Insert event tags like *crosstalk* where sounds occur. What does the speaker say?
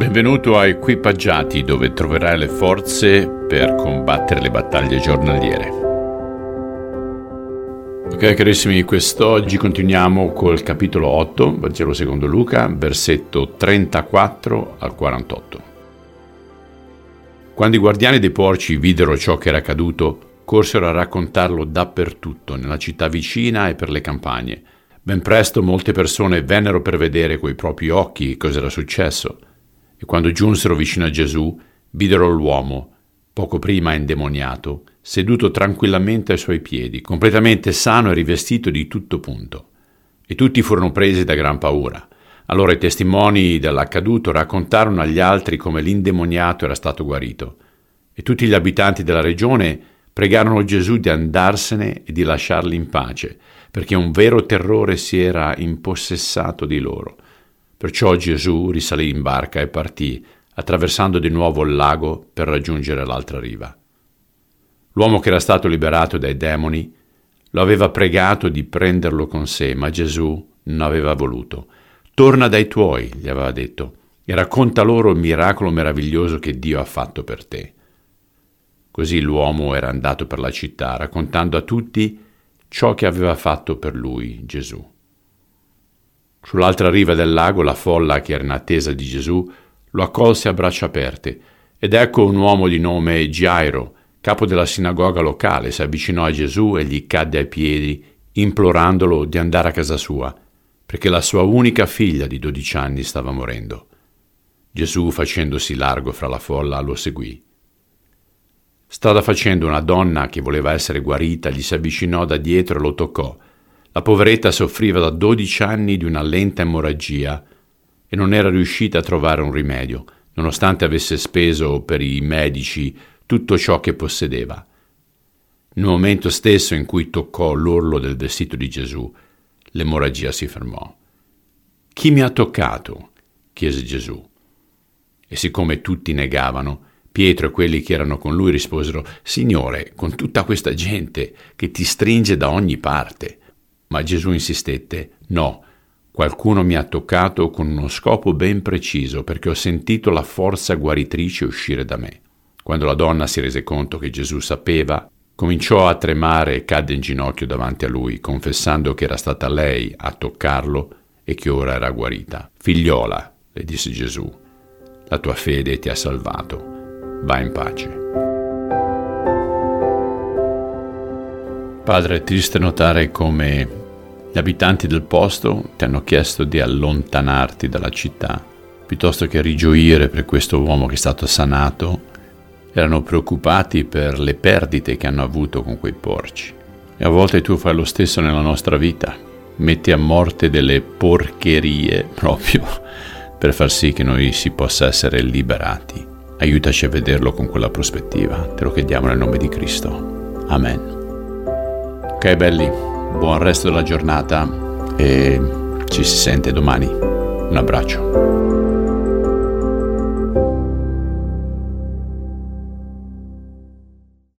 Benvenuto a Equipaggiati dove troverai le forze per combattere le battaglie giornaliere. Ok carissimi, quest'oggi continuiamo col capitolo 8, Vangelo secondo Luca, versetto 34 al 48. Quando i guardiani dei porci videro ciò che era accaduto, corsero a raccontarlo dappertutto, nella città vicina e per le campagne. Ben presto molte persone vennero per vedere coi propri occhi cosa era successo e quando giunsero vicino a Gesù, videro l'uomo, poco prima indemoniato, seduto tranquillamente ai suoi piedi, completamente sano e rivestito di tutto punto. E tutti furono presi da gran paura. Allora i testimoni dell'accaduto raccontarono agli altri come l'indemoniato era stato guarito. E tutti gli abitanti della regione pregarono Gesù di andarsene e di lasciarli in pace, perché un vero terrore si era impossessato di loro. Perciò Gesù risalì in barca e partì, attraversando di nuovo il lago per raggiungere l'altra riva. L'uomo che era stato liberato dai demoni lo aveva pregato di prenderlo con sé, ma Gesù non aveva voluto. Torna dai tuoi, gli aveva detto, e racconta loro il miracolo meraviglioso che Dio ha fatto per te. Così l'uomo era andato per la città, raccontando a tutti ciò che aveva fatto per lui Gesù. Sull'altra riva del lago la folla che era in attesa di Gesù lo accolse a braccia aperte ed ecco un uomo di nome Gairo, capo della sinagoga locale, si avvicinò a Gesù e gli cadde ai piedi, implorandolo di andare a casa sua, perché la sua unica figlia di dodici anni stava morendo. Gesù, facendosi largo fra la folla, lo seguì. Strada facendo una donna che voleva essere guarita gli si avvicinò da dietro e lo toccò la poveretta soffriva da 12 anni di una lenta emorragia e non era riuscita a trovare un rimedio, nonostante avesse speso per i medici tutto ciò che possedeva. Nel momento stesso in cui toccò l'orlo del vestito di Gesù, l'emorragia si fermò. Chi mi ha toccato? chiese Gesù. E siccome tutti negavano, Pietro e quelli che erano con lui risposero, Signore, con tutta questa gente che ti stringe da ogni parte. Ma Gesù insistette, no, qualcuno mi ha toccato con uno scopo ben preciso perché ho sentito la forza guaritrice uscire da me. Quando la donna si rese conto che Gesù sapeva, cominciò a tremare e cadde in ginocchio davanti a lui, confessando che era stata lei a toccarlo e che ora era guarita. Figliola, le disse Gesù, la tua fede ti ha salvato. Va in pace. Padre, è triste notare come gli abitanti del posto ti hanno chiesto di allontanarti dalla città, piuttosto che rigioire per questo uomo che è stato sanato, erano preoccupati per le perdite che hanno avuto con quei porci. E a volte tu fai lo stesso nella nostra vita, metti a morte delle porcherie *laughs* proprio per far sì che noi si possa essere liberati. Aiutaci a vederlo con quella prospettiva, te lo chiediamo nel nome di Cristo. Amen. Ok belli, buon resto della giornata e ci si sente domani. Un abbraccio.